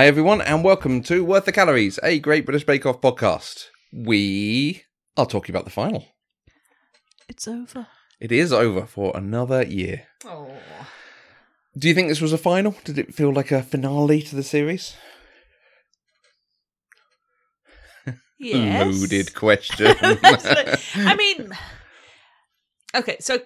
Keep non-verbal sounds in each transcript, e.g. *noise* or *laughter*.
Hi, everyone, and welcome to Worth the Calories, a Great British Bake Off podcast. We are talking about the final. It's over. It is over for another year. Oh. Do you think this was a final? Did it feel like a finale to the series? Yes. *laughs* Loaded question. *laughs* I mean, okay, so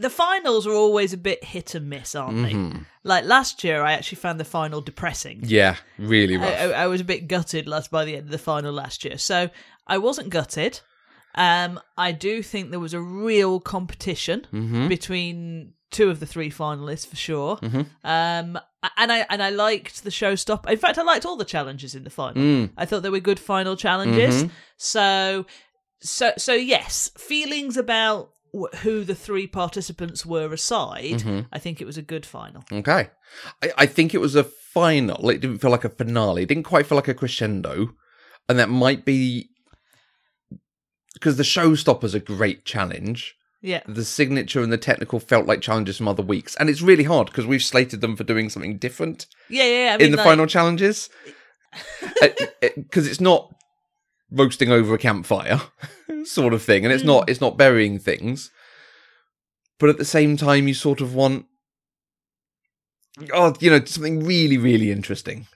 the finals are always a bit hit and miss, aren't they? Mhm. Like last year, I actually found the final depressing. Yeah, really I, rough. I, I was a bit gutted last by the end of the final last year. So I wasn't gutted. Um, I do think there was a real competition Mhm. between two of the three finalists for sure. Mhm. Um, and I and I liked the showstopper. In fact, I liked all the challenges in the final. Mm. I thought they were good final challenges. Mhm. So, so, so yes, feelings about who the three participants were aside. Mhm. I think it was a good final. Okay. I, I think it was a final. It didn't feel like a finale. It didn't quite feel like a crescendo. And that might be because the showstopper's a great challenge. Yeah, The signature and the technical felt like challenges from other weeks. And it's really hard because we've slated them for doing something different yeah, yeah. yeah. I mean, in the like, final challenges. *laughs* Because it's not roasting over a campfire *laughs* sort of thing. And it's not it's not burying things. But at the same time you sort of want oh, you know, something really, really interesting.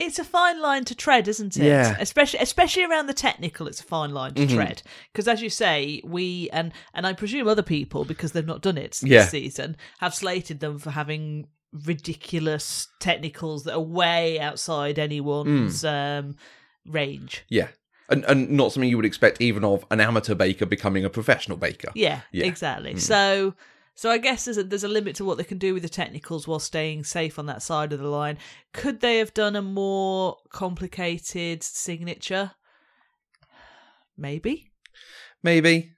It's a fine line to tread, isn't it? Yeah. Especially, especially around the technical, it's a fine line to Mhm. tread. Because as you say, we and and I presume other people, because they've not done it Yeah. this season, have slated them for having ridiculous technicals that are way outside anyone's Mm. um, range. Yeah. And and not something you would expect even of an amateur baker becoming a professional baker. Yeah, Yeah. exactly. Mm. So so I guess there's a, there's a limit to what they can do with the technicals while staying safe on that side of the line. Could they have done a more complicated signature? Maybe. Maybe.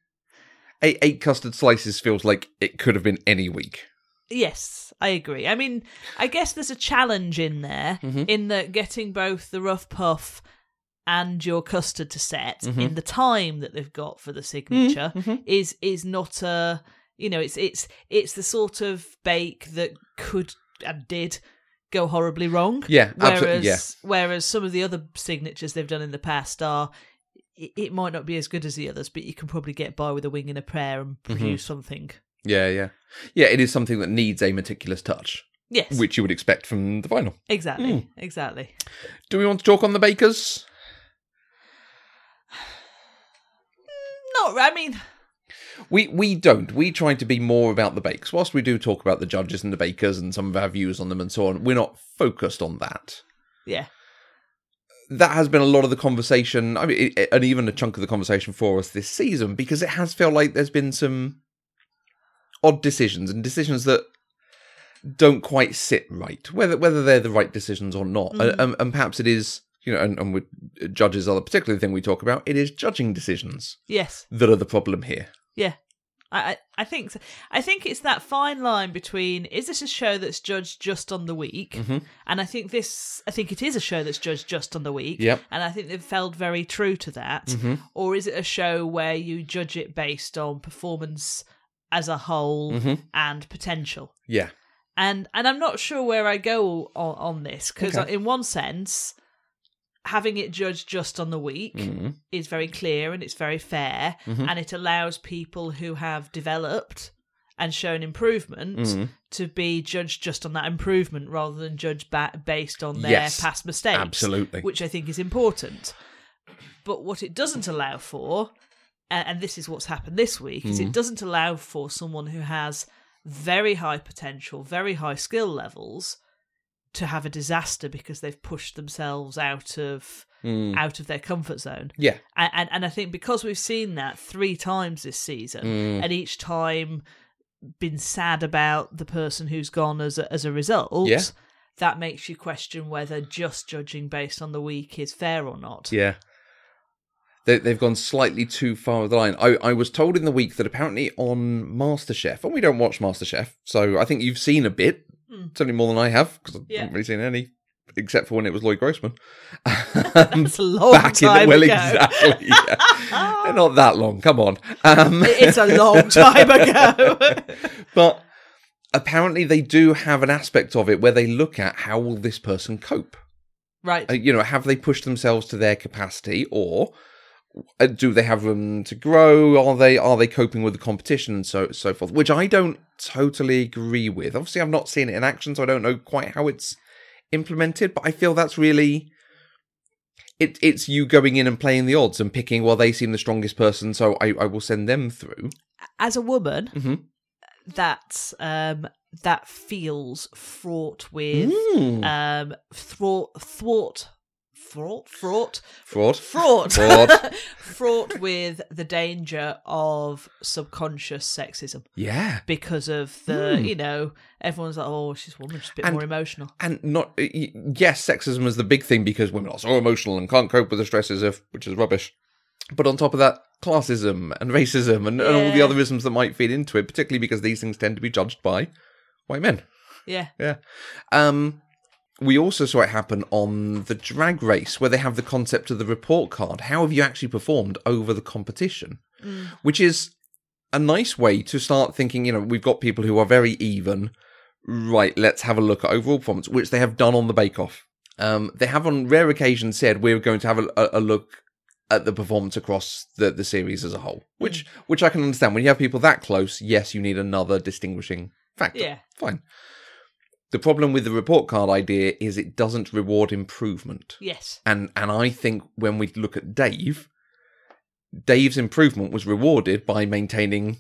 Eight, eight custard slices feels like it could have been any week. Yes, I agree. I mean, I guess there's a challenge in there Mhm. in that getting both the rough puff and your custard to set Mhm. in the time that they've got for the signature Mhm. is is not a you know it's it's it's the sort of bake that could and did go horribly wrong. Yeah, Whereas absolutely. Yeah. whereas some of the other signatures they've done in the past are it, it might not be as good as the others, but you can probably get by with a wing and a prayer and Mm-hmm. produce something. Yeah, yeah. Yeah, it is something that needs a meticulous touch, Yes, which you would expect from the final. exactly, Mm. exactly. Do we want to talk on the bakers? No, I mean, We we don't. We try to be more about the bakes. Whilst we do talk about the judges and the bakers and some of our views on them and so on, we're not focused on that. yeah, That has been a lot of the conversation, I mean, it, and even a chunk of the conversation for us this season, because it has felt like there's been some odd decisions and decisions that don't quite sit right, whether whether they're the right decisions or not. Mhm. And, and perhaps it is, you know, and, and with judges are particularly the particular thing we talk about. It is judging decisions yes, that are the problem here. yeah. I, I think so. I think it's that fine line between is this a show that's judged just on the week, Mhm. and I think this I think it is a show that's judged just on the week. Yep. and I think they've felt very true to that. Mhm. Or is it a show where you judge it based on performance as a whole Mhm. and potential? Yeah. and and I'm not sure where I go on, on this because Okay. in one sense, having it judged just on the week Mhm. is very clear and it's very fair, Mhm. and it allows people who have developed and shown improvement Mhm. to be judged just on that improvement rather than judged ba- based on their Yes, past mistakes. absolutely. which I think is important. But what it doesn't allow for, and this is what's happened this week, is Mm-hmm. it doesn't allow for someone who has very high potential, very high skill levels to have a disaster because they've pushed themselves out of Mm. out of their comfort zone. Yeah. And, and and I think because we've seen that three times this season, Mm. and each time been sad about the person who's gone as a, as a result, Yeah. that makes you question whether just judging based on the week is fair or not. Yeah. They, they've gone slightly too far with the line. I, I was told in the week that apparently on MasterChef, and we don't watch MasterChef, so I think you've seen a bit, Hmm. certainly more than I have, because I Yeah. haven't really seen any, except for when it was Lloyd Grossman. *laughs* *laughs* That's a long Back in time well, ago. exactly. Yeah. *laughs* Not that long. Come on. Um, it's a long time ago. but apparently they do have an aspect of it where they look at how will this person cope Right. Uh, you know, have they pushed themselves to their capacity, or do they have room to grow? Are they are they coping with the competition and so so forth? Which I don't totally agree with. Obviously, I've not seen it in action, so I don't know quite how it's implemented. But I feel that's really it. It's you going in and playing the odds and picking. Well, they seem the strongest person, so I, I will send them through. As a woman, Mhm. that um that feels fraught with Mm. um thwart thwart fraught fraught Fraud. fraught Fraud. *laughs* fraught with the danger of subconscious sexism Yeah. because of the Hmm. you know everyone's like oh she's a woman she's a bit And- more emotional and not yes, sexism is the big thing because women are so emotional and can't cope with the stresses of which is rubbish. But on top of that, classism and racism and, and all the Yeah. other isms that might feed into it, particularly because these things tend to be judged by white men. yeah Yeah. Um, we also saw it happen on the drag race where they have the concept of the report card. How have you actually performed over the competition? Which is a nice way to start thinking, you know, we've got people who are very even. Right, let's have a look at overall performance, which they have done on the Bake Off. Um, they have on rare occasions said we're going to have a, a, a look at the performance across the, the series as a whole, which which I can understand. When you have people that close, yes, you need another distinguishing factor. yeah Fine. The problem with the report card idea is it doesn't reward improvement. yes And and I think when we look at Dave, Dave's improvement was rewarded by maintaining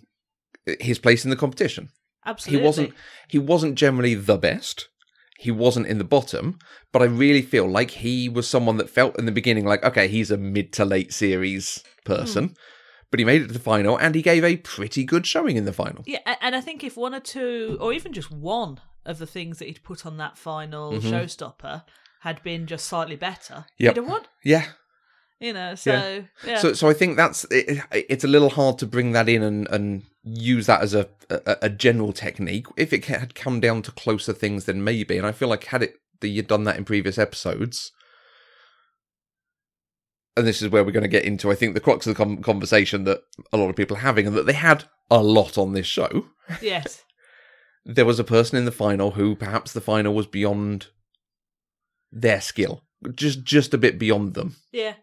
uh, his place in the competition. absolutely He wasn't he wasn't generally the best. He wasn't in the bottom, but I really feel like he was someone that felt in the beginning like, okay, he's a mid to late series person. Hmm. But he made it to the final and he gave a pretty good showing in the final. Yeah, and I think if one or two, or even just one of the things that he'd put on that final Mhm. showstopper had been just slightly better, Yep. he'd have won. Yeah. You know, so yeah, So, so I think that's it, it's a little hard to bring that in and, and use that as a, a a general technique. If it had come down to closer things, then maybe. And I feel like had it that you'd done that in previous episodes, and this is where we're going to get into, I think, the crux of the com- conversation that a lot of people are having, and that they had a lot on this show. yes, There was a person in the final who perhaps the final was beyond their skill, just just a bit beyond them yeah,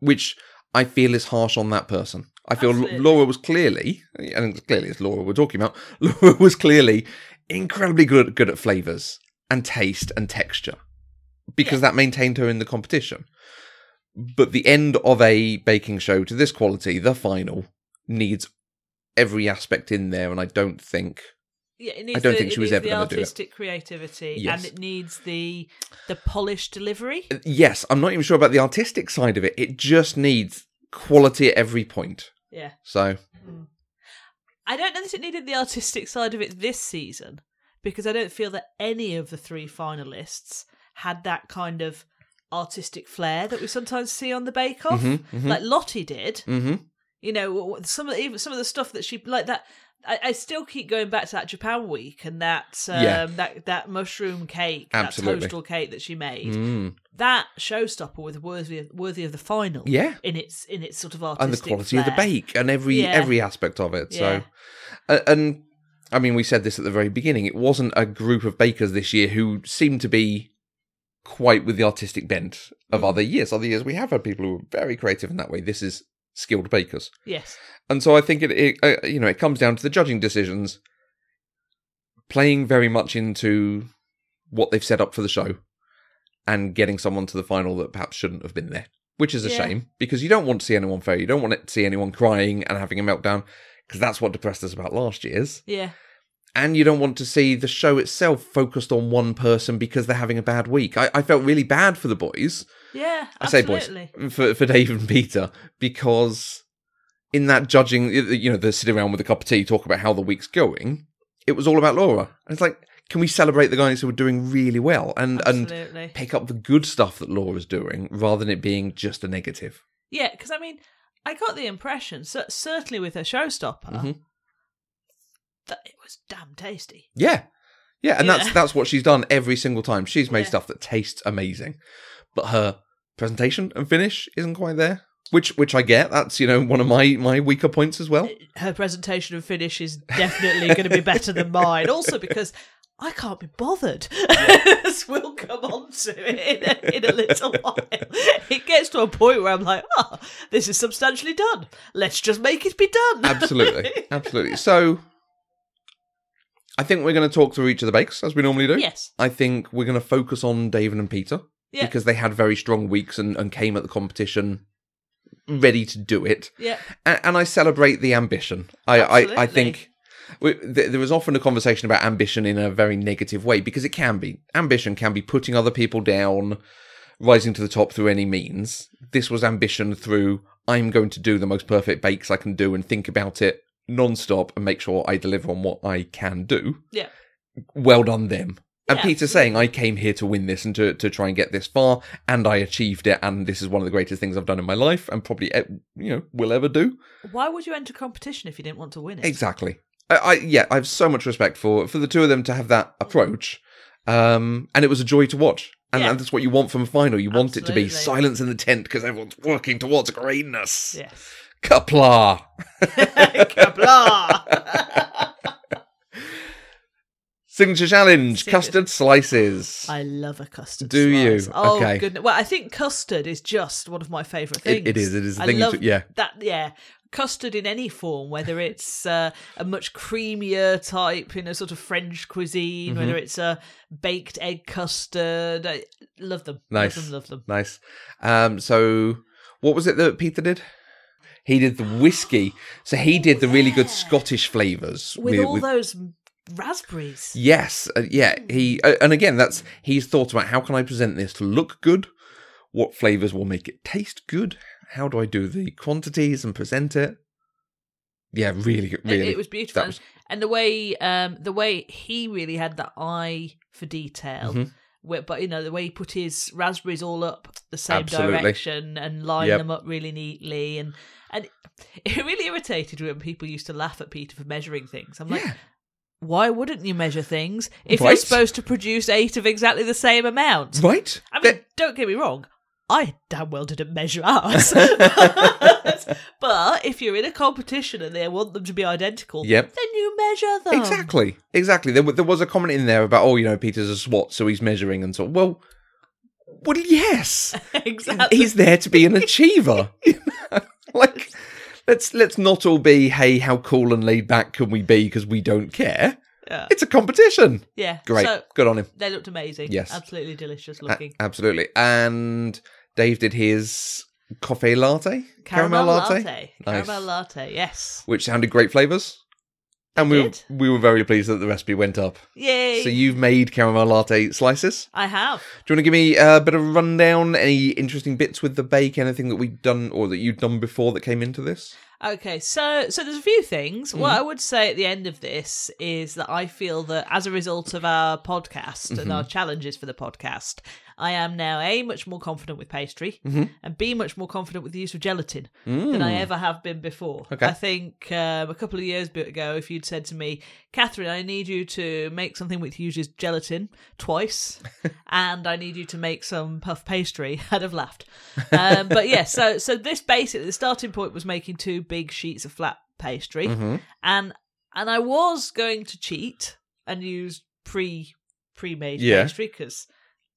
which I feel is harsh on that person. I feel Absolutely. Laura was clearly, and clearly it's Laura we're talking about. *laughs* Laura was clearly incredibly good good at flavors and taste and texture because that maintained her in the competition. But the end of a baking show to this quality, the final, needs every aspect in there, and I don't think. Yeah. It needs don't the, think she was ever the gonna do it. artistic creativity, Yes. and it needs the the polished delivery. Yes, I'm not even sure about the artistic side of it. It just needs quality at every point. Yeah, So I don't know that it needed the artistic side of it this season because I don't feel that any of the three finalists had that kind of artistic flair that we sometimes see on the Bake Off. Mhm, mhm. Like Lottie did, hmm you know, some of the, even some of the stuff that she like that. I, I still keep going back to that Japan week and that um, Yeah. that that mushroom cake, Absolutely. that toadstool cake that she made. Mm. That showstopper was worthy of, worthy of the final. Yeah. in its in its sort of artistic and the quality of the bake and every Yeah. every aspect of it. Yeah. So, and I mean, we said this at the very beginning. It wasn't a group of bakers this year who seemed to be quite with the artistic bent of Mm. other years. Other years, we have had people who are very creative in that way. This is skilled bakers, Yes, and so I think it, it uh, you know, it comes down to the judging decisions playing very much into what they've set up for the show and getting someone to the final that perhaps shouldn't have been there, which is a Yeah. shame because you don't want to see anyone fail. You don't want to see anyone crying and having a meltdown because that's what depressed us about last year's. yeah, And you don't want to see the show itself focused on one person because they're having a bad week. I, I felt really bad for the boys. Yeah. I say Absolutely. boys for for Dave and Peter because in that judging, you know, the sit around with a cup of tea, talk about how the week's going. It was all about Laura. And it's like, can we celebrate the guys who are doing really well and and pick up the good stuff that Laura's doing rather than it being just a negative? Yeah, because I mean, I got the impression, cer- certainly with her showstopper, Mhm. that it was damn tasty. Yeah. Yeah, and that's that's what she's done every single time. She's made Yeah. stuff that tastes amazing. But her presentation and finish isn't quite there. Which which I get. That's, you know, one of my my weaker points as well. Uh, her presentation and finish is definitely going to be better than mine. Also, because I can't be bothered. *laughs* As we'll come on to it in a, in a little while. It gets to a point where I'm like, oh, this is substantially done. Let's just make it be done. Absolutely, *laughs* absolutely. So, I think we're going to talk through each of the bakes as we normally do. yes. I think we're going to focus on David and Peter Yeah. because they had very strong weeks and, and came at the competition ready to do it. Yeah. and, and I celebrate the ambition. I, I, I think we, th- there is often a conversation about ambition in a very negative way because it can be. Ambition can be putting other people down, rising to the top through any means. This was ambition through I'm going to do the most perfect bakes I can do and think about it non-stop and make sure I deliver on what I can do. Yeah. Well done them. And Yeah, Peter's saying, I came here to win this and to, to try and get this far, and I achieved it, and this is one of the greatest things I've done in my life, and probably, eh, you know, will ever do. Why would you enter competition if you didn't want to win it? Exactly. I, I yeah, I have so much respect for for the two of them to have that approach, um, and it was a joy to watch. And, Yeah. and that's what you want from a final. You want it to be silence in the tent because everyone's working towards greatness. Yes. Kapla. *laughs* Kabla! *laughs* Signature challenge: Signature- custard slices. I love a custard. Slice. Do you? Oh Okay. goodness! Well, I think custard is just one of my favourite It- things. it is, it is a I thing you love should- yeah. that. Yeah, custard in any form, whether it's uh, a much creamier type in a sort of French cuisine, Mm-hmm. whether it's a baked egg custard. I love them. Nice. Love them. Love them. Nice. Um, so what was it that Peter did? He did the whiskey. So he did the really good Scottish flavors With all those raspberries. Yes, uh, yeah. He uh, and again, that's he's thought about how can I present this to look good, what flavors will make it taste good, how do I do the quantities and present it. Yeah, really, It- really. It, was beautiful, was- and the way um, the way he really had that eye for detail. Mhm. Where, but you know the way he put his raspberries all up the same Absolutely. direction and line Yep. them up really neatly, and and *laughs* it really irritated me when people used to laugh at Peter for measuring things. I'm like, Yeah. Why wouldn't you measure things if you're supposed to produce eight of exactly the same amount? right. I mean, don't get me wrong. I damn well didn't measure ours. *laughs* *laughs* but if you're in a competition and they want them to be identical, Yep. then you measure them. exactly, exactly. There, there was a comment in there about, oh, you know, Peter's a SWAT, so he's measuring and so. Well, well, yes, *laughs* exactly. he's there to be an achiever. Like, let's let's not all be, hey, how cool and laid back can we be because we don't care. Yeah. It's a competition. yeah. Great, So good on him. they looked amazing. Yes. Absolutely delicious A- looking. absolutely. And Dave did his coffee latte, Caramel, latte. Nice. Caramel latte. Yes. which sounded great flavors. And we were, we were very pleased that the recipe went up. Yay. So you've made caramel latte slices. I have. Do you want to give me a bit of a rundown? Any interesting bits with the bake? Anything that we've done or that you've done before that came into this? Okay, so so there's a few things. What Mm-hmm. I would say at the end of this is that I feel that as a result of our podcast and Mm-hmm. our challenges for the podcast, I am now a much more confident with pastry Mm-hmm. and b much more confident with the use of gelatin than I ever have been before. Mm. Okay. I think um, a couple of years ago, if you'd said to me, Catherine, I need you to make something which uses gelatin twice, *laughs* and I need you to make some puff pastry, *laughs* I'd have laughed. Um, but yeah, so so this basically the starting point was making two big sheets of flat pastry, Mm-hmm. and and I was going to cheat and use pre pre made Yeah. pastry because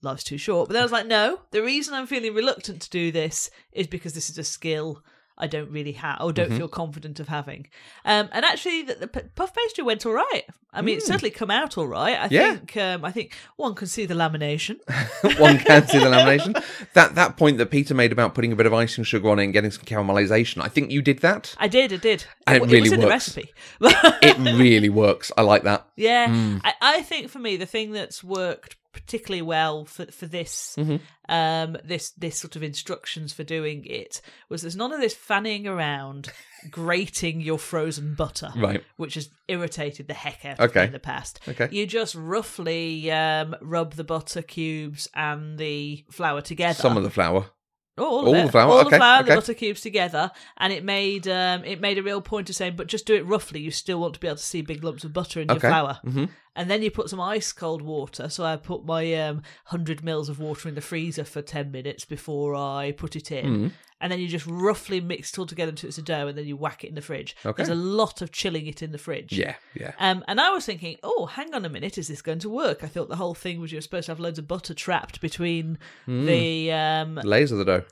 life's too short. But then I was like, no, the reason I'm feeling reluctant to do this is because this is a skill I don't really have or Mm-hmm. don't feel confident of having. Um, and actually, the, the puff pastry went all right. I mean, it's certainly come out all right. I Mm. Yeah. think um, I think one can see the lamination. *laughs* One can see the lamination. That that point that Peter made about putting a bit of icing sugar on it and getting some caramelization. I think you did that. I did, I did. And it w- really was in works. the recipe. *laughs* It really works. I like that. Yeah, Mm. I, I think for me the thing that's worked particularly well for for this Mm-hmm. um this this sort of instructions for doing it was there's none of this fanning around grating your frozen butter Right. which has irritated the heck out of Okay. me in the past Okay. you just roughly um rub the butter cubes and the flour together Some of the flour. All, All of the flour, all okay, the flour, and the butter cubes together, and it made um, it made a real point of saying, but just do it roughly. You still want to be able to see big lumps of butter in Okay. your flour, hmm and then you put some ice cold water. So I put my um, hundred mils of water in the freezer for ten minutes before I put it in, Mm. And then you just roughly mix it all together until it's a dough, and then you whack it in the fridge. Okay. There's a lot of chilling it in the fridge. Yeah, yeah. Um, and I was thinking, oh, hang on a minute, is this going to work? I thought the whole thing was you're supposed to have loads of butter trapped between Mm. the. Um, Layers of the dough.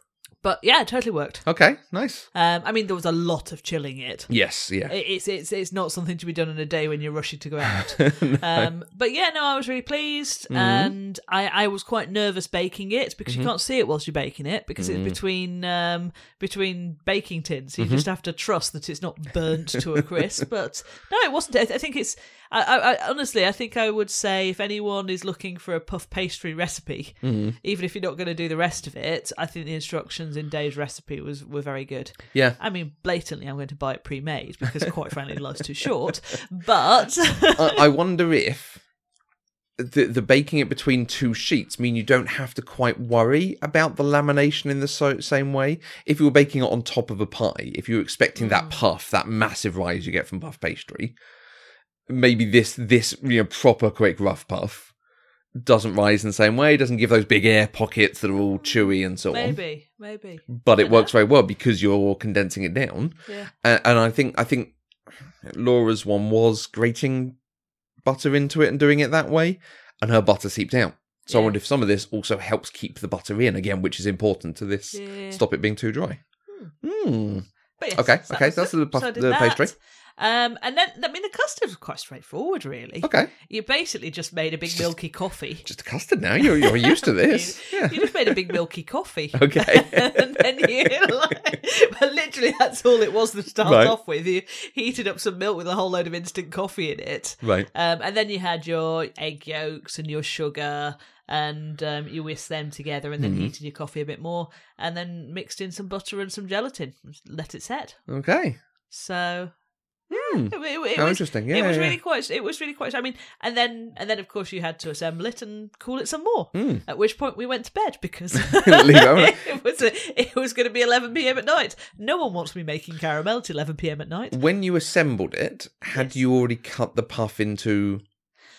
But yeah, it totally worked. Okay, nice. Um, I mean, there was a lot of chilling it. Yes, yeah. It- It's it's it's not something to be done in a day when you're rushing to go out. *laughs* um, but yeah, no, I was really pleased, Mm-hmm. and I, I was quite nervous baking it because you can't see it whilst you're baking it because it's between um, between baking tins. You Mm-hmm. just have to trust that it's not burnt to a crisp. But no, it wasn't. I, I think it's. I, I, honestly, I think I would say if anyone is looking for a puff pastry recipe, Mm-hmm. even if you're not going to do the rest of it, I think the instructions in Dave's recipe was were very good. yeah. I mean, blatantly, I'm going to buy it pre-made because, quite frankly, the life's too short. *laughs* But I, I wonder if the the baking it between two sheets mean you don't have to quite worry about the lamination in the so, same way. If you were baking it on top of a pie, if you were expecting that puff, that massive rise you get from puff pastry, maybe this this you know proper quick rough puff doesn't rise in the same way. Doesn't give those big air pockets that are all chewy and so on. maybe, maybe, But it works very well because you're condensing it down. yeah. and, and I think I think Laura's one was grating butter into it and doing it that way, and her butter seeped out. So I wonder if some of this also helps keep the butter in again, which is important to this. Yeah. Stop it being too dry. Hmm. But yes, Okay, so okay, so that's the puff- did the that. Um, and then I mean, the custard was quite straightforward, really. Okay, You basically just made a big milky coffee. *laughs* just a custard now. You're you're used to *laughs* this. You, Yeah. you just made a big milky coffee. *laughs* Okay. and then you, like, well, literally, that's all it was to start Right. off with. You heated up some milk with a whole load of instant coffee in it. Right. Um, and then you had your egg yolks and your sugar, and um, you whisked them together, and then Mm-hmm. heated your coffee a bit more, and then mixed in some butter and some gelatin. Let it set. Okay. So Hmm. it, it- it How was, interesting. Yeah. it was yeah, really quite. It was really quite. I mean, and then and then of course you had to assemble it and cool it some more. Mm. At which point we went to bed because *laughs* *laughs* it was it was going to be 11 p.m. at night. No one wants me making caramel at 11 p.m. at night. When you assembled it, had Yes. you already cut the puff into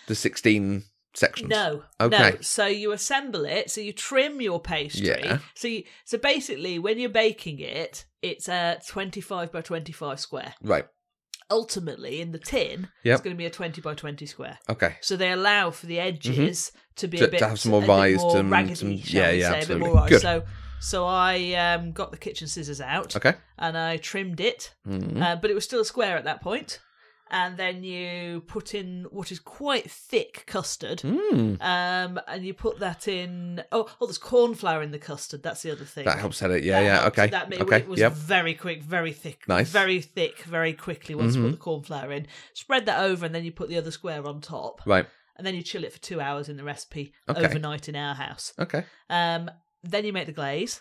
the sixteen sections? No, Okay. no. So you assemble it. So you trim your pastry. Yeah. So you, so basically, when you're baking it, it's a 25 by 25 square. Right. Ultimately, in the tin, Yep. it's going to be a 20 by 20 square. Okay. So they allow for the edges to be Mm-hmm. To- a bit to have some more rise, more some- raggedy, some- yeah, yeah, say, a bit absolutely. more. Good. So so I um, got the kitchen scissors out Okay. and I trimmed it, Mhm. uh, but it was still a square at that point. And then you put in what is quite thick custard, Mm. um, and you put that in. Oh, oh, there's corn flour in the custard. That's the other thing. That helps set it. Yeah, That yeah. helped. Okay. That made, okay. It was Yep. very quick, very thick. Nice. Very thick, very quickly once you Mhm. put the corn flour in. Spread that over, and then you put the other square on top Right. and then you chill it for two hours in the recipe Okay. overnight in our house. Okay. Um, then you make the glaze,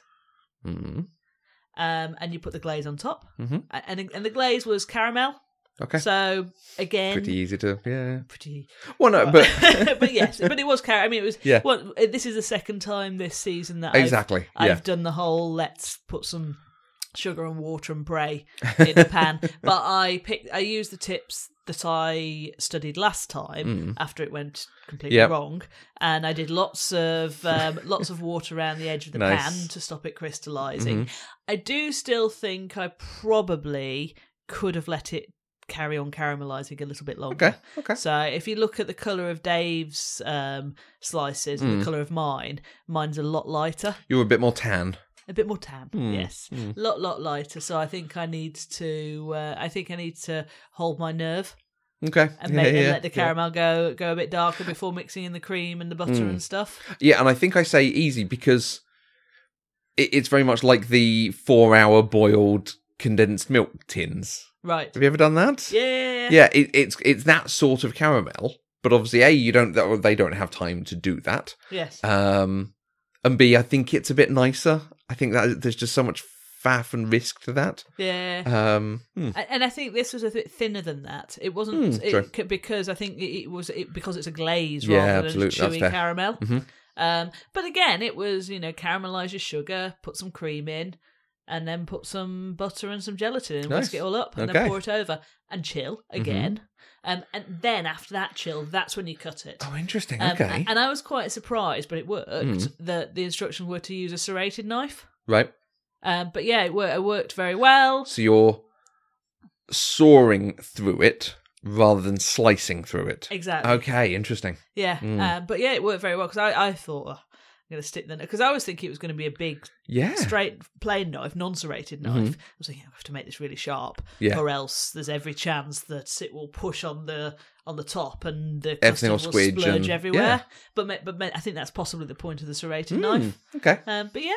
Mm. um, and you put the glaze on top, Mhm. And and the glaze was caramel. Okay. So again, Pretty easy to. Yeah. pretty. Well, no, *laughs* but *laughs* but yes, but it was. I mean, it was. Yeah. Well, this is the second time this season that exactly. I've, yeah. I've done the whole let's put some sugar and water and pray in a pan. *laughs* but I picked. I used the tips that I studied last time Mm. after it went completely Yep. wrong, and I did lots of um, lots of water around the edge of the Nice. pan to stop it crystallizing. Mhm. I do still think I probably could have let it carry on caramelizing a little bit longer. Okay. Okay. So if you look at the color of Dave's um, slices and Mm. the color of mine, mine's a lot lighter, You're a bit more tan. a bit more tan. Mm, Yes, mm. a lot, lot lighter. So I think I need to. Uh, I think I need to hold my nerve Okay. and, make, and let the yeah. caramel go go a bit darker before mixing in the cream and the butter Mm. and stuff. Yeah, and I think I say easy because it, it's very much like the four-hour boiled condensed milk tins. Right. Have you ever done that? Yeah. Yeah, it, it's it's that sort of caramel, but obviously, a you don't they don't have time to do that. Yes. Um, and B, I think it's a bit nicer. I think that there's just so much faff and risk to that. yeah. Um, hmm. And I think this was a bit thinner than that. It wasn't Mm, it, c- because I think it was it, because it's a glaze Yeah, rather absolutely, than chewy caramel. Mhm. Um, but again, it was you know caramelize your sugar, put some cream in, and then put some butter and some gelatin and whisk it all up, and Okay. Mm-hmm. then pour it over and chill again. Um, and then after that chill, that's when you cut it. Oh, interesting. Um, okay, And I was quite surprised, but it worked. Mm. That the instructions were to use a serrated knife. right. Um, but yeah, it, wor- it worked very well. So you're sawing through it rather than slicing through it. Exactly. Okay, interesting. Yeah. Mm. Um, but yeah, it worked very well because I, I thought oh, I'm going to stick the because I was thinking it was going to be a big Yeah. straight plain knife, non-serrated knife. Mhm. I was thinking I have to make this really sharp, Yeah. or else there's every chance that it will push on the on the top and the Everything will will splurge and- everywhere. yeah. But but I think that's possibly the point of the serrated Mm, knife. Okay. Um, but yeah,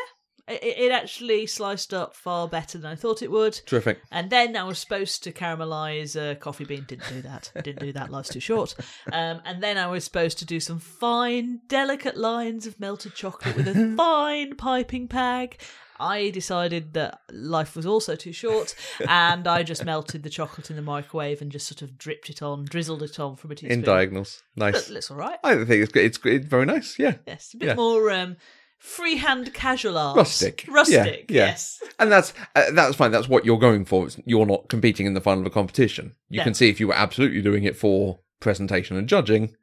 it, it actually sliced up far better than I thought it would. Terrific. And then I was supposed to caramelize a coffee bean. Didn't do that. Didn't do that. Life's too short. Um, and then I was supposed to do some fine, delicate lines of melted chocolate with a *laughs* fine piping pag. I decided that life was also too short, and I just melted the chocolate in the microwave and just sort of dripped it on, drizzled it on from a teaspoon. In diagonals. Nice. looks all right. I think it's it's, it's very nice. Yeah. Yes, a bit Yeah. more um, freehand casual art. Rustic. Rustic. Yeah, yeah. Yes. And that's uh, that's fine. That's what you're going for. It's, you're not competing in the final of a competition. You No. can see if you were absolutely doing it for presentation and judging.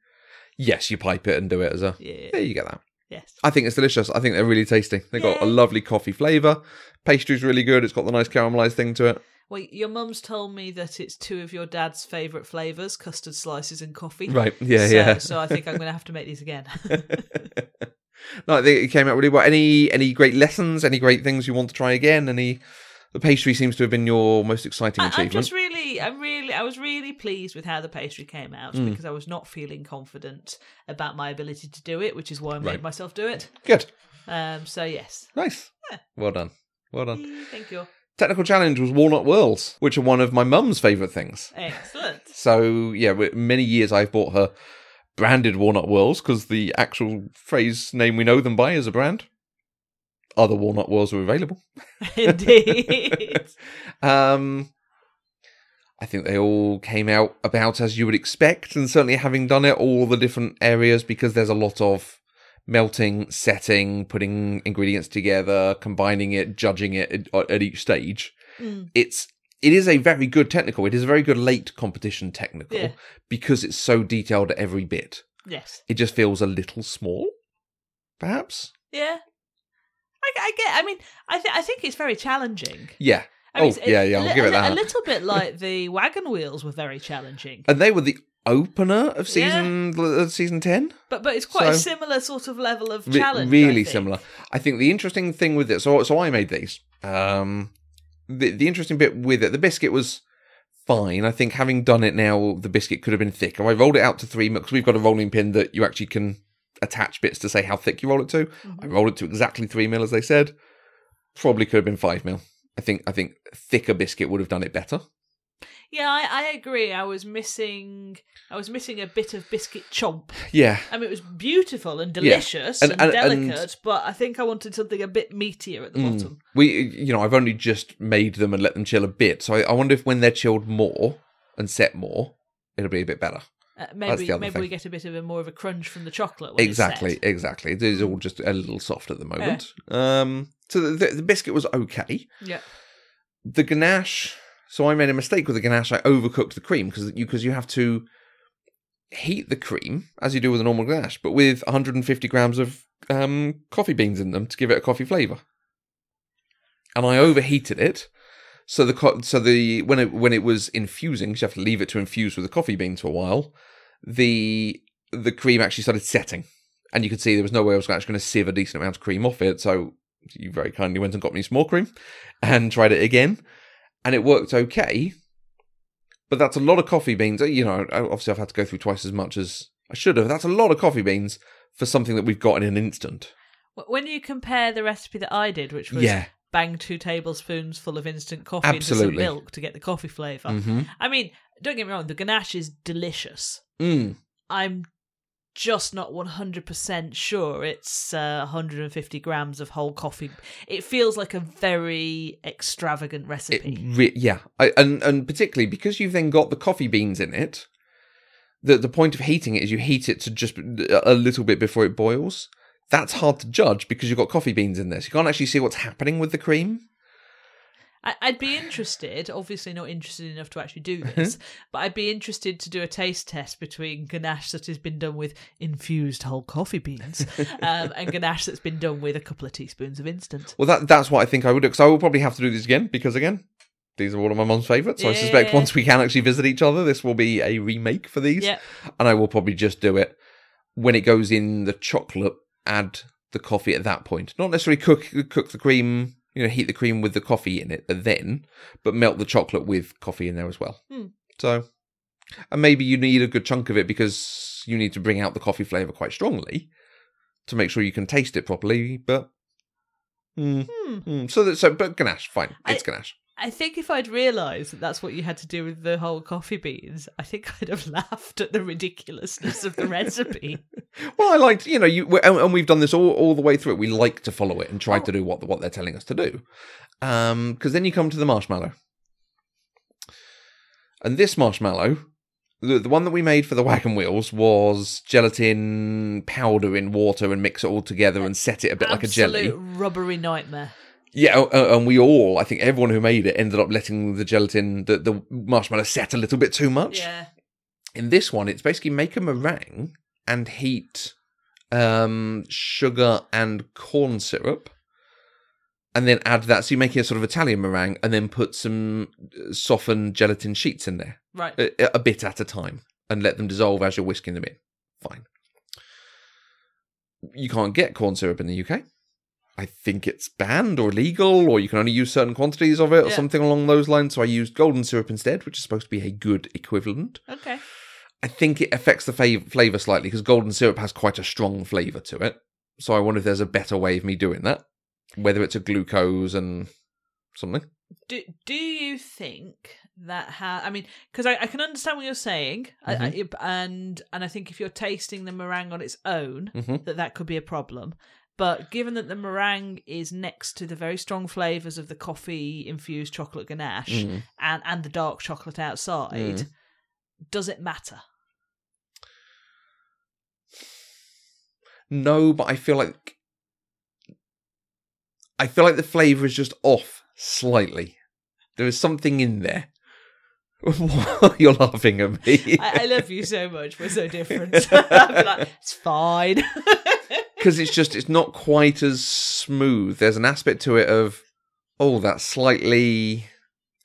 Yes, you pipe it and do it as a. Yeah. Yeah, you get that. Yes. I think it's delicious. I think they're really tasty. They've got a lovely coffee flavour. Pastry's really good. It's got the nice caramelised thing to it. Well, your mum's told me that it's two of your dad's favourite flavours: custard slices and coffee. Right. Yeah, so, yeah. So I think I'm going to have to make these again. *laughs* *laughs* no, I think it came out really well. Any any great lessons? Any great things you want to try again? Any? The pastry seems to have been your most exciting I, I'm achievement. just really, I'm really, I was really pleased with how the pastry came out Mm. because I was not feeling confident about my ability to do it, which is why I made Right. myself do it. Good. Um, so yes, Nice. Yeah. Well done. Well done. Thank you. Technical challenge was walnut whirls, which are one of my mum's favourite things. Excellent. So yeah, many years I've bought her branded walnut whirls because the actual phrase name we know them by is a brand. Other walnut whirls are available. *laughs* *laughs* Indeed. um, I think they all came out about as you would expect, and certainly having done it, all the different areas because there's a lot of melting, setting, putting ingredients together, combining it, judging it at, at each stage. Mm, It's it is a very good technical. It is a very good late competition technical Yeah. because it's so detailed at every bit. yes. It just feels a little small, perhaps. Yeah. I, I get. I mean, I think I think it's very challenging. Yeah, I mean, Oh, yeah, yeah, I'll li- give it that. A little bit *laughs* like the wagon wheels were very challenging, and they were the opener of season uh, season ten. but but it's quite a similar sort of level of Re- challenge. I really think. similar. I think the interesting thing with it, so so I made these. Um, the the interesting bit with it, the biscuit was fine. I think having done it now, the biscuit could have been thicker. I rolled it out to three mil because we've got a rolling pin that you actually can attach bits to say how thick you roll it to. I Mhm. rolled it to exactly three mil as they said. Probably could have been five mil. I think I think thicker biscuit would have done it better. Yeah, I, I agree. I was missing. I was missing a bit of biscuit chomp. Yeah, I mean, it was beautiful and delicious And- and, and- and- delicate, but I think I wanted something a bit meatier at the Mm. bottom. we you know I've only just made them and let them chill a bit, so I, I wonder if when they're chilled more and set more, it'll be a bit better. Uh, maybe maybe thing. we get a bit of a more of a crunch from the chocolate. When exactly, exactly. It is all just a little soft at the moment. Um, so the, the, the biscuit was okay. Yeah. The ganache. So I made a mistake with the ganache. I overcooked the cream because you because you have to heat the cream as you do with a normal ganache, but with 150 grams of um, coffee beans in them to give it a coffee flavor. And I overheated it. So the co- so the when it when it was infusing, you have to leave it to infuse with the coffee beans for a while. The the cream actually started setting, and you could see there was no way I was actually going to sieve a decent amount of cream off it. So you very kindly went and got me some more cream, and tried it again, and it worked okay. But that's a lot of coffee beans. You know, obviously I've had to go through twice as much as I should have. That's a lot of coffee beans for something that we've got in an instant. When you compare the recipe that I did, which was Yeah. bang two tablespoons full of instant coffee into some milk to get the coffee flavour. Mm-hmm. I mean, don't get me wrong, the ganache is delicious. Mm. I'm just not 100% sure it's uh, 150 grams of whole coffee. It feels like a very extravagant recipe. re- yeah, I, and and particularly because you've then got the coffee beans in it. The the point of heating it is you heat it to just a little bit before it boils. That's hard to judge because you've got coffee beans in this. you can't actually see what's happening with the cream. I, I'd be interested. Obviously, not interested enough to actually do Mm-hmm. this, but I'd be interested to do a taste test between ganache that has been done with infused whole coffee beans *laughs* um, and ganache that's been done with a couple of teaspoons of instant. Well, that that's what I think I would do because I will probably have to do this again because again, these are all of my mum's favourites. So I suspect once we can actually visit each other, this will be a remake for these. Yeah. and I will probably just do it when it goes in the chocolate. Add the coffee at that point, not necessarily cook cook the cream. You know, heat the cream with the coffee in it, then, but melt the chocolate with coffee in there as well. Hmm. So, and maybe you need a good chunk of it because you need to bring out the coffee flavour quite strongly to make sure you can taste it properly. But, Hmm. hmm. so that, so but ganache, fine, I- it's ganache. I think if I'd realised that that's what you had to do with the whole coffee beans, I think *laughs* I'd have laughed at the ridiculousness of the recipe. *laughs* Well, I liked, you know, you and, and we've done this all, all the way through. It. We like to follow it and try Oh. to do what what they're telling us to do. Um, because then you come to the marshmallow, and this marshmallow, the the one that we made for the wagon wheels was gelatin powder in water and mix it all together and set it a bit like a jelly. Rubbery nightmare. Yeah, uh, and we all, I think everyone who made it ended up letting the gelatin, the, the marshmallow set a little bit too much. Yeah. In this one, it's basically make a meringue and heat um, sugar and corn syrup, and then add that. So you're making a sort of Italian meringue, and then put some uh, softened gelatin sheets in there, Right. a, a bit at a time, and let them dissolve as you're whisking them in. Fine. You can't get corn syrup in the UK. I think it's banned or illegal, or you can only use certain quantities of it, or Yeah. something along those lines. So I used golden syrup instead, which is supposed to be a good equivalent. Okay. I think it affects the fav- flavor slightly because golden syrup has quite a strong flavor to it. So I wonder if there's a better way of me doing that, whether it's a glucose and something. Do Do you think that ha I mean, because I, I can understand what you're saying, I, I, and and I think if you're tasting the meringue on its own, Mhm. that that could be a problem. But given that the meringue is next to the very strong flavors of the coffee infused chocolate ganache Mm. and and the dark chocolate outside, Mm. does it matter? No, but I feel like I feel like the flavor is just off slightly. There is something in there. *laughs* You're laughing at me I, I love you so much. We're so different. *laughs* *laughs* Like, it's fine. Because it's just it's not quite as smooth. There's an aspect to it of oh, that's slightly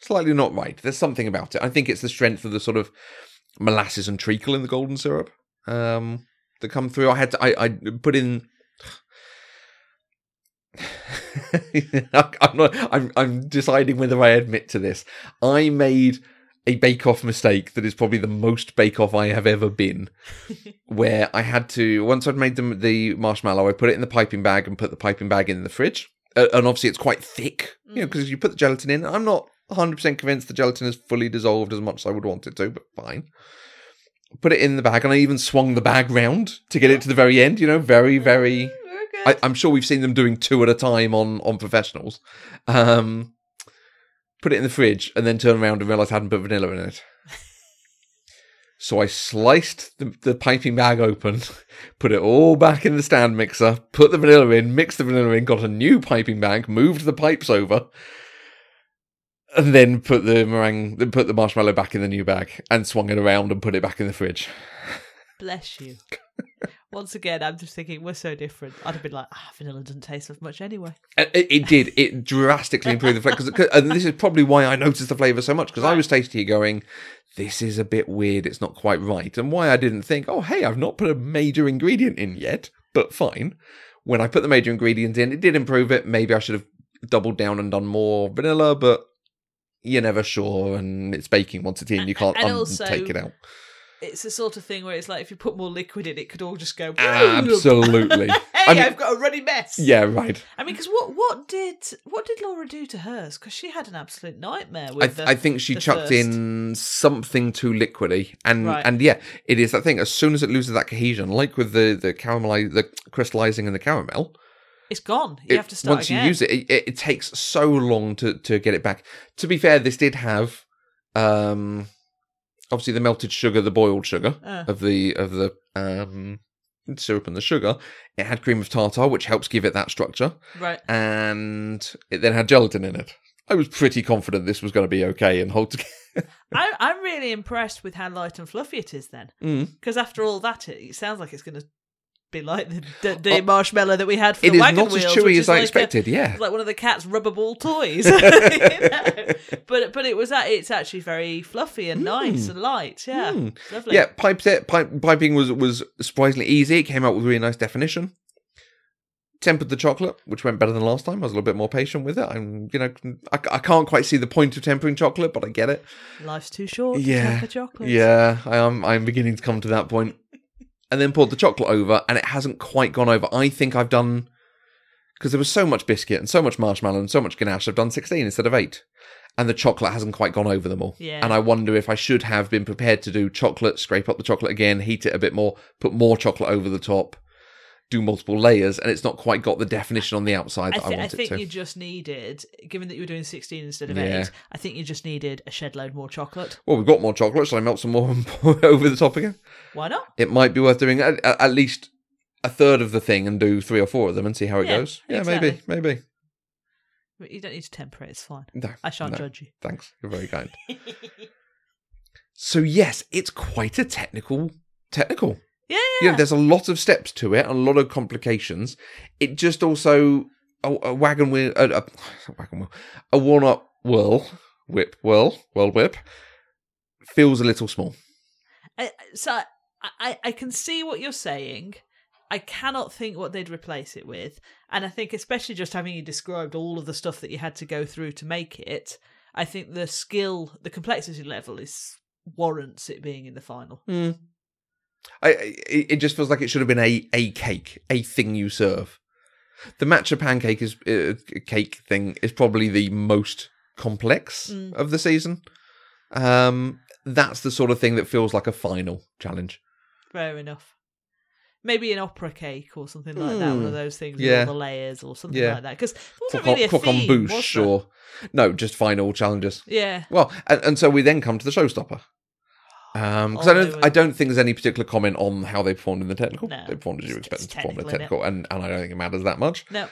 slightly not right. There's something about it. I think it's the strength of the sort of molasses and treacle in the golden syrup um, that come through. I had to I, I put in. *laughs* I'm not. I'm. I'm deciding whether I admit to this. I made a Bake Off mistake that is probably the most Bake Off I have ever been. *laughs* where I had to once I'd made the the marshmallow, I put it in the piping bag and put the piping bag in the fridge. Uh, and obviously, it's quite thick, you know, because you put the gelatin in. I'm not 100 percent convinced the gelatin is fully dissolved as much as I would want it to, but fine. Put it in the bag, and I even swung the bag round to get it to the very end. You know, very, very. Very. I, I'm sure we've seen them doing two at a time on on professionals. Um, put it in the fridge and then turn around and realised I hadn't put vanilla in it. *laughs* So I sliced the, the piping bag open, *laughs* put it all back in the stand mixer, put the vanilla in, mixed the vanilla in, got a new piping bag, moved the pipes over, and then put the meringue, then put the marshmallow back in the new bag and swung it around and put it back in the fridge. *laughs* Bless you. Once again, I'm just thinking we're so different. I'd have been like, ah, vanilla doesn't taste of much anyway. It, it did. It drastically improved the flavor. And this is probably why I noticed the flavor so much because I was tasting it going, this is a bit weird. It's not quite right. And why I didn't think, oh, hey, I've not put a major ingredient in yet, but fine. When I put the major ingredient in, it did improve it. Maybe I should have doubled down and done more vanilla, but you're never sure. And it's baking once it's in. You can't And un- also- take it out. It's the sort of thing where it's like if you put more liquid in, it could all just go. *laughs* Absolutely. hey, I mean- I've got a runny mess. Yeah, right. I mean, because what what did what did Laura do to hers? Because she had an absolute nightmare I, with. the, I think she chucked first. in something too liquidy, and Right. and yeah, it is that thing. As soon as it loses that cohesion, like with the the caramelize, the crystallizing and the caramel, It's gone. You it- have to start once again. you use it, it, it, it takes so long to to get it back. To be fair, this did have, um, obviously the melted sugar, the boiled sugar Uh. of the of the um syrup and the sugar. It had cream of tartar, which helps give it that structure, Right. and it then had gelatin in it. I was pretty confident this was going to be okay and hold together. *laughs* I, I'm really impressed with how light and fluffy it is. Then, Mm. because after all that, it, it sounds like it's going to be like the, the, the marshmallow that we had for It the is wagon not as chewy as I like a- expected. yeah. It's like one of the cat's rubber ball toys. *laughs* *laughs* You know? But but it was that it's actually very fluffy and nice and light. Yeah, Mm. lovely. Yeah, piped it. Pipe, piping was was surprisingly easy. It came out with a really nice definition. Tempered the chocolate, which went better than last time. I was a little bit more patient with it. I'm, you know, I, I can't quite see the point of tempering chocolate, but I get it. Life's too short. to Yeah. temper chocolates. Yeah, I am. I'm beginning to come to that point. And then poured the chocolate over, and it hasn't quite gone over. I think I've done because there was so much biscuit and so much marshmallow and so much ganache. I've done sixteen instead of eight, and the chocolate hasn't quite gone over them all. Yeah. And I wonder if I should have been prepared to do chocolate, scrape up the chocolate again, heat it a bit more, put more chocolate over the top, do multiple layers, and it's not quite got the definition on the outside I, that I, I think you just needed, given that you were doing 16 instead of Yeah. 8, I think you just needed a shed load more chocolate. Well, we've got more chocolate, so I melt some more and pour it over the top again. Why not? it might be worth doing at, at least a third of the thing and do three or four of them and see how it Yeah, goes. Yeah, exactly. maybe, maybe. But You don't need to temper it, it's fine. No, I shan't no, judge you. Thanks, you're very kind. *laughs* so yes, it's quite a technical, technical. Yeah, You know, there's a lot of steps to it, and a lot of complications. It just also a, a wagon wheel, a, a, *sighs* wagon wheel, a walnut whirl, whip, whirl, whirl whip, feels a little small. I, so I, I, I can see what you're saying. I cannot think what they'd replace it with. And I think, especially just having you described all of the stuff that you had to go through to make it, I think the skill, the complexity level is warrants it being in the final. I, I it it just feels like it should have been a a cake, a thing you serve. The matcha pancake is uh, cake thing is probably the most complex Mm. of the season. Um, that's the sort of thing that feels like a final challenge. Fair enough. Maybe an opera cake or something like that. One Hmm. of those things Yeah. with all the layers or something Yeah. like that. Because wasn't really a en theme, there? or no, just final challenges. Yeah. Well, and, and so we then come to the showstopper. Um, because I Oh, don't, I don't think there's any particular comment on how they performed in the technical. No, they performed as you expect them to perform in the technical, and, and I don't think it matters that much. No.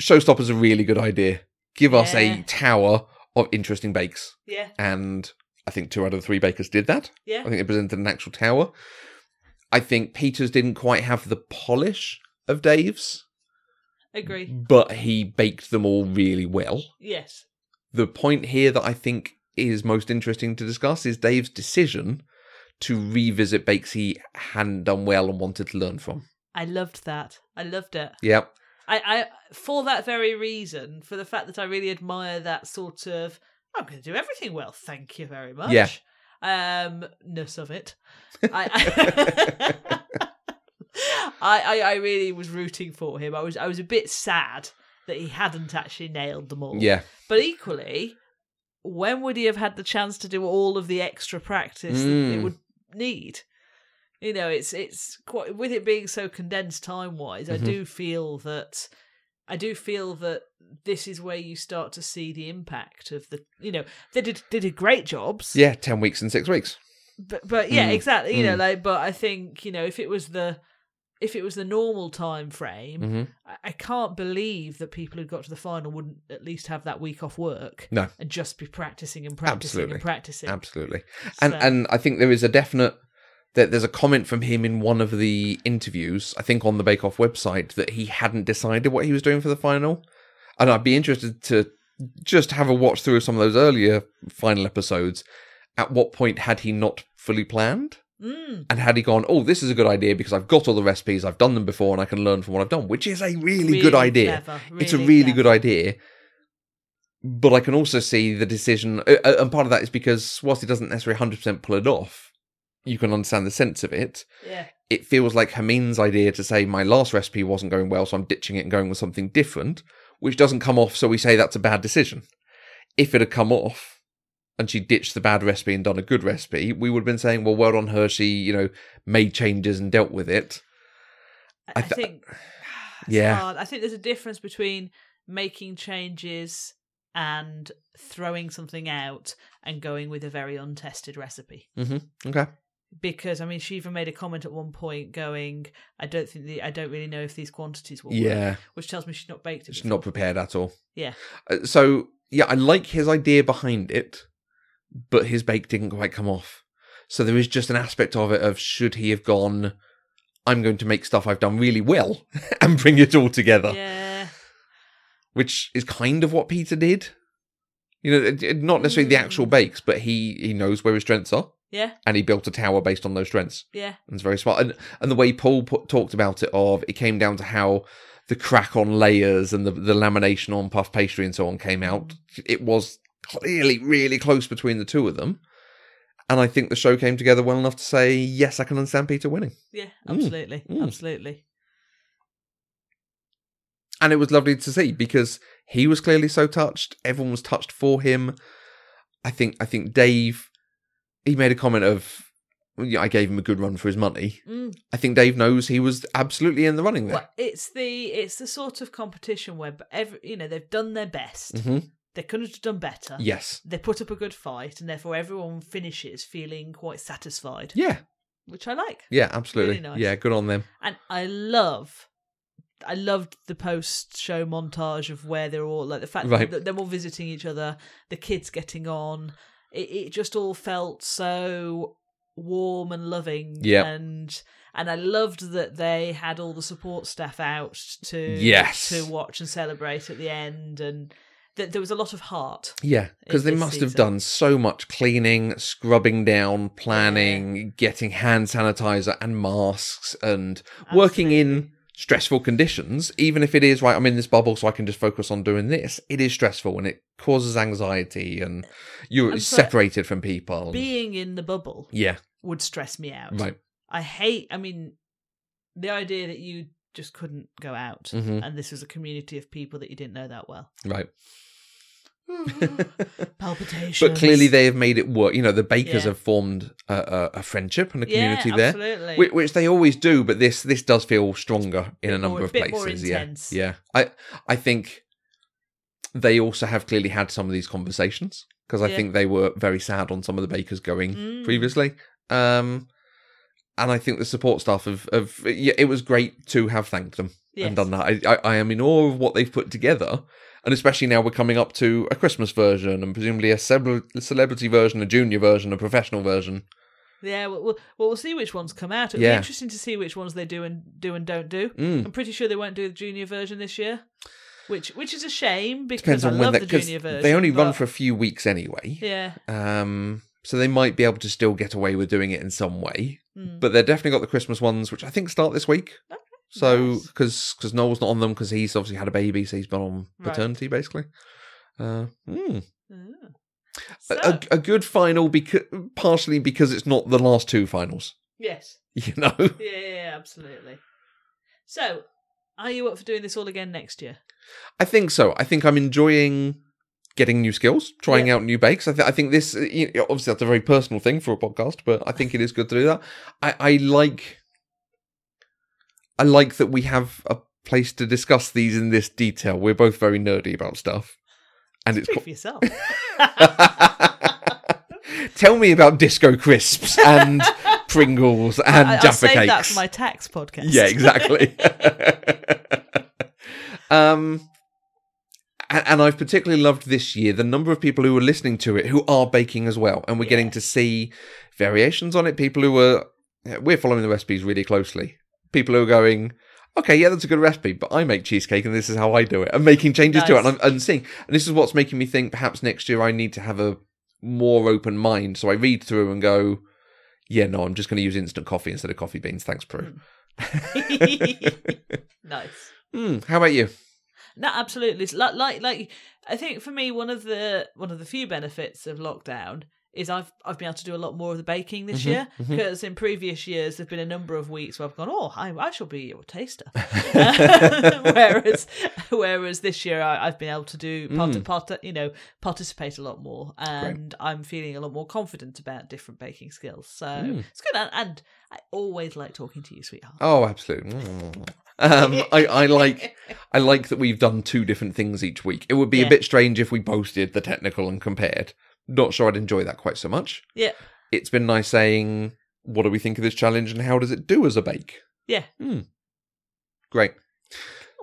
Showstopper's a really good idea. Give us Yeah. a tower of interesting bakes, Yeah. and I think two out of the three bakers did that. Yeah. I think they presented an actual tower. I think Peters didn't quite have the polish of Dave's, Agree. but he baked them all really well. Yes. The point here that I think is most interesting to discuss is Dave's decision to revisit bakes he hadn't done well and wanted to learn from. I loved that. I loved it. Yep. I, I for that very reason, for the fact that I really admire that sort of I'm going to do everything well, thank you very much. Yeah. Um, ness of it. *laughs* I, *laughs* I, I, I really was rooting for him. I was, I was a bit sad that he hadn't actually nailed them all. Yeah. But equally, when would he have had the chance to do all of the extra practice that it Mm. would need? You know, it's it's quite with it being so condensed time wise. I Mhm. do feel that I do feel that this is where you start to see the impact of the. You know, they did they did great jobs. Yeah. 10 weeks and six weeks. But but yeah, Mm, exactly. You know, mm. like but I think you know if it was the if it was the normal time frame, hmm I, I can't believe that people who got to the final wouldn't at least have that week off work No. and just be practicing and practicing Absolutely. and practicing. Absolutely. And So- and I think there is a definite that there's a comment from him in one of the interviews, I think on the Bake Off website, that he hadn't decided what he was doing for the final. And I'd be interested to just have a watch through of some of those earlier final episodes. At what point had he not fully planned? Mm, And had he gone, oh, this is a good idea because I've got all the recipes, I've done them before, and I can learn from what I've done, which is a really, good idea. clever, it's a really good idea. But I can also see the decision, uh, uh, and part of that is because whilst he doesn't necessarily 100% pull it off, you can understand the sense of it. Yeah, It feels like Hamin's idea to say, my last recipe wasn't going well, so I'm ditching it and going with something different, which doesn't come off, so we say that's a bad decision. If it had come off, and she ditched the bad recipe and done a good recipe, we would have been saying, well, well done her, she, you know, made changes and dealt with it. I, I I think. *sighs* Yeah. hard. I think there's a difference between making changes and throwing something out and going with a very untested recipe. Okay. Because I mean, she even made a comment at one point, going, "I don't think the I don't really know if these quantities will work," Yeah. which tells me she's not baked it. Just before. not prepared at all. Yeah. Uh, so yeah, I like his idea behind it, but his bake didn't quite come off. So there is just an aspect of it of should he have gone, I'm going to make stuff I've done really well *laughs* and bring it all together, Yeah. which is kind of what Peter did. You know, it- it- not necessarily the actual mm. bakes, but he he knows where his strengths are, Yeah. and he built a tower based on those strengths. Yeah. And it's very smart. And and the way Paul put, talked about it, of it came down to how the crack on layers and the the lamination on puff pastry and so on came out. Mm. It was clearly really close between the two of them. And I think the show came together well enough to say, yes, I can understand Peter winning. Yeah. Mm, Absolutely. mm. Absolutely. And it was lovely to see because he was clearly so touched. Everyone was touched for him. I think I think Dave he made a comment of I gave him a good run for his money. Mm. I think Dave knows he was absolutely in the running there. Well, it's the it's the sort of competition where every you know they've done their best. hmm They couldn't have done better. Yes. They put up a good fight, and therefore everyone finishes feeling quite satisfied, Yeah. which I like. Yeah, absolutely. Really nice. Yeah, good on them. And I love, I loved the post-show montage of where they're all like the fact Right. that they're all visiting each other, the kids getting on. It, it just all felt so warm and loving. Yeah. and and I loved that they had all the support staff out to Yes. to watch and celebrate at the end, and that there was a lot of heart. Yeah, because they must have done so much cleaning, scrubbing down, planning, getting hand sanitizer and masks, and working in stressful conditions. Even if it is right, I'm in this bubble, so I can just focus on doing this. It is stressful and it causes anxiety, and you're And separated from people. Being in the bubble yeah, would stress me out. right. I hate. I mean, the idea that you just couldn't go out, Mhm. and this was a community of people that you didn't know that well. Right. *laughs* Palpitations. But clearly, they have made it work. You know, the bakers Yeah. have formed a, a, a friendship and a yeah, community there. absolutely. Which, which they always do, but this this does feel stronger in a Bit number more- of bit more places. intense. Yeah, yeah. I I think they also have clearly had some of these conversations because I Yeah. think they were very sad on some of the bakers going Mm. previously. Um, and I think the support staff of of yeah, it was great to have thanked them Yes. and done that. I, I I am in awe of what they've put together. And especially now we're coming up to a Christmas version and presumably a celeb- celebrity version, a junior version, a professional version. Yeah, well, we'll, well, see which ones come out. It'll be interesting to see which ones they do and do and don't do. Mm. I'm pretty sure they won't do the junior version this year, which which is a shame because Depends I love when they, the junior version. they only run for a few weeks anyway. yeah. Um, so they might be able to still get away with doing it in some way. Mm. But they've definitely got the Christmas ones, which I think start this week. So because because Noel's not on them because he's obviously had a baby, so he's been on paternity basically. Uh, mm. A- So, a, a good final because partially because it's not the last two finals. yes. *laughs* You know, Yeah, yeah, yeah, absolutely. So, are you up for doing this all again next year? I think so. I think I'm enjoying getting new skills, trying Yeah. out new bakes. I, th- I think this, you know, obviously, that's a very personal thing for a podcast, but I think it is good to do that. I, I like, I like that we have a place to discuss these in this detail. We're both very nerdy about stuff, and it's. Speak co- for yourself. *laughs* Tell me about disco crisps and *laughs* Pringles and I, I'll Jaffa save cakes. that for my tax podcast. Yeah, exactly. *laughs* um, and, and I've particularly loved this year the number of people who are listening to it who are baking as well, and we're getting to see variations on it. People who are we're following the recipes really closely. People who are going. Okay, yeah, that's a good recipe, but I make cheesecake and this is how I do it. And making changes to it and, I'm, and seeing. And this is what's making me think perhaps next year I need to have a more open mind. So I read through and go, yeah, no, I'm just going to use instant coffee instead of coffee beans. Thanks, Prue. *laughs* nice. Hmm, how about you? No, absolutely. Like, like, like, I think for me, one of the one of the few benefits of lockdown is I've I've been able to do a lot more of the baking this Mhm, year because in previous years there've been a number of weeks where I've gone, oh, I, I shall be your taster. *laughs* *laughs* whereas, whereas this year I, I've been able to do part, Mm. part, you know, participate a lot more, and I'm feeling a lot more confident about different baking skills. So Mm. it's good, and, and I always like talking to you, sweetheart. Oh, absolutely. *laughs* Um, I, I like I like that we've done two different things each week. It would be Yeah. a bit strange if we both did the technical and compared. Not sure I'd enjoy that quite so much. Yeah, It's been nice saying, what do we think of this challenge and how does it do as a bake? yeah, hmm. Great.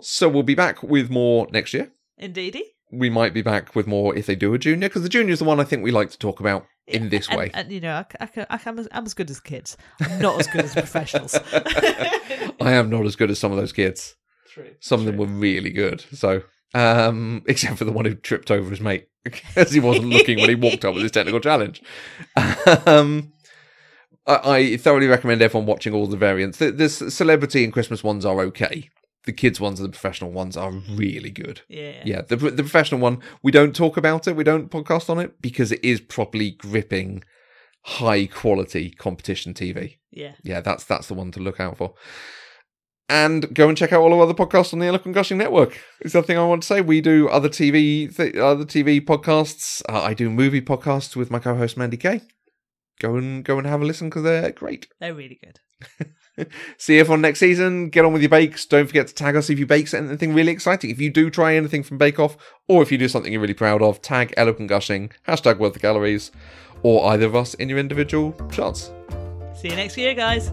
So we'll be back with more next year. indeedy. we might be back with more if they do a junior because the junior is the one I think we like to talk about in this and, way. And, you know, I, I, can- I, am as, I'm as good as kids. I'm not as good as *laughs* professionals. I am not as good as some of those kids. True. Some of them were really good. So, um, *laughs* except for the one who tripped over his mate *laughs* because he wasn't looking when he walked up with his technical challenge. Um, I, I thoroughly recommend everyone watching all the variants. The, the celebrity and Christmas ones are okay. The kids ones and the professional ones are really good. Yeah. Yeah, the the professional one we don't talk about it, we don't podcast on it because it is properly gripping, high quality competition TV. Yeah. Yeah, that's that's the one to look out for. And go and check out all our other podcasts on the Eloquent Gushing Network. Is the other thing I want to say. We do other TV th- other TV podcasts. Uh, I do movie podcasts with my co-host Mandy Kay. Go and go and have a listen because they're great. *laughs* They're really good. See you everyone next season. Get on with your bakes. Don't forget to tag us if you bake anything really exciting. If you do try anything from Bake Off, or if you do something you're really proud of, tag Eloquent Gushing, hashtag Worth the Calories, or either of us in your individual shots. See you next year, guys.